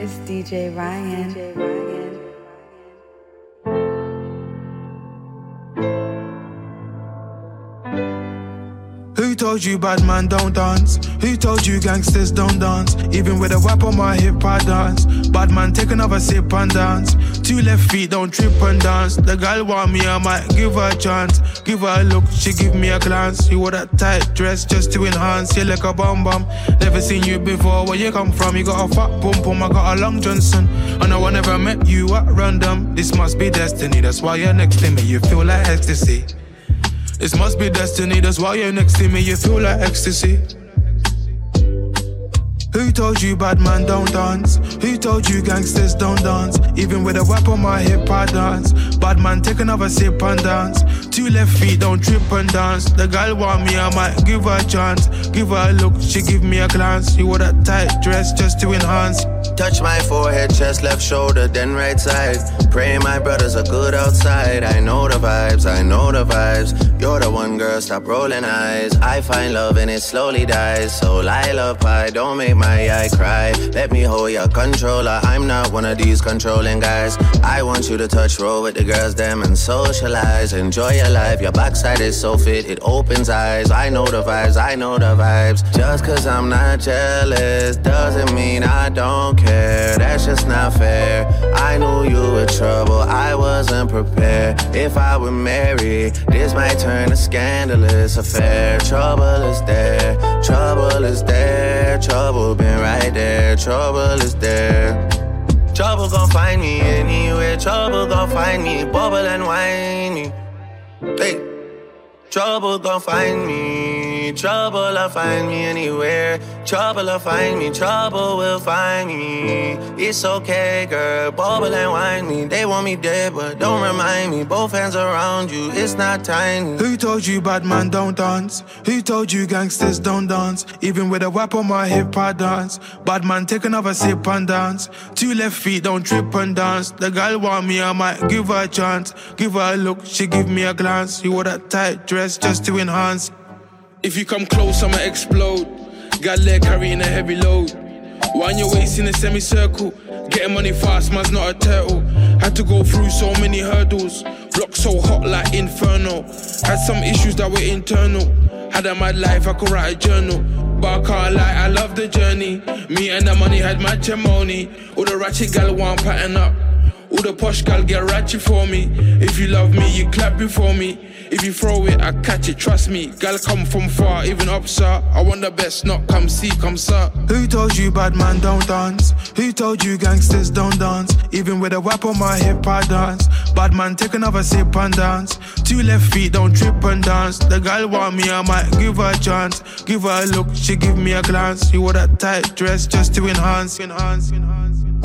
is DJ Ryan. DJ Ryan. Told you bad man don't dance? Who told you gangsters don't dance? Even with a whip on my hip, I dance. Bad man, take another sip and dance. Two left feet, don't trip and dance. The girl want me, I might give her a chance. Give her a look, she give me a glance. You wore that tight dress just to enhance. You like a bum bum. Never seen you before. Where you come from? You got a fat pum pum, I got a long Johnson. I know I never met you at random. This must be destiny. That's why you're next to me. You feel like ecstasy. This must be destiny, that's why you're next to me, you feel like ecstasy. Who told you bad man don't dance? Who told you gangsters don't dance? Even with a whip on my hip, I dance. Bad man, take another sip and dance. Two left feet, don't trip and dance. The girl want me, I might give her a chance. Give her a look, she give me a glance. You wore that tight dress just to enhance. Touch my forehead, chest, left shoulder, then right side. Pray my brothers are good outside. I know the vibes, I know the vibes. You're the one girl, stop rolling eyes. I find love and it slowly dies. So Lila pie, don't make my eye cry. Let me hold your controller. I'm not one of these controlling guys. I want you to touch roll with the girls, them and socialize. Enjoy your life, your backside is so fit, it opens eyes. I know the vibes, I know the vibes. Just cause I'm not jealous doesn't mean I don't care care. That's just not fair. I knew you were trouble. I wasn't prepared. If I were married, this might turn a scandalous affair. Trouble is there. Trouble is there. Trouble been right there. Trouble is there. Trouble gon' find me anywhere. Trouble gon' find me. Bubble and whiny. Hey. Trouble gon' find me, trouble'll find me anywhere. Trouble'll find me, trouble will find me. It's okay, girl, bubble and wine me. They want me dead, but don't remind me. Both hands around you, it's not tiny. Who told you bad man don't dance? Who told you gangsters don't dance? Even with a whip on my hip, I dance. Bad man, take another sip and dance. Two left feet, don't trip and dance. The girl want me, I might give her a chance. Give her a look, she give me a glance. You wore that tight dress just to enhance. If you come close, I'ma explode. Got leg carrying a heavy load. Wind your waist in a semicircle. Getting money fast, man's not a turtle. Had to go through so many hurdles. Block so hot like inferno. Had some issues that were internal. Had a mad life, I could write a journal. But I can't lie, I love the journey. Me and the money had matrimony. All the ratchet gal want pattern up. All the posh gal get ratchet for me. If you love me, you clap before me. If you throw it, I catch it, trust me. Gal come from far, even up, sir. I want the best, not come see, come sir. Who told you bad man don't dance? Who told you gangsters don't dance? Even with a whip on my hip, I dance. Bad man, take another sip and dance. Two left feet, don't trip and dance. The gal want me, I might give her a chance. Give her a look, she give me a glance. You wore that tight dress just to enhance, enhance, enhance. enhance.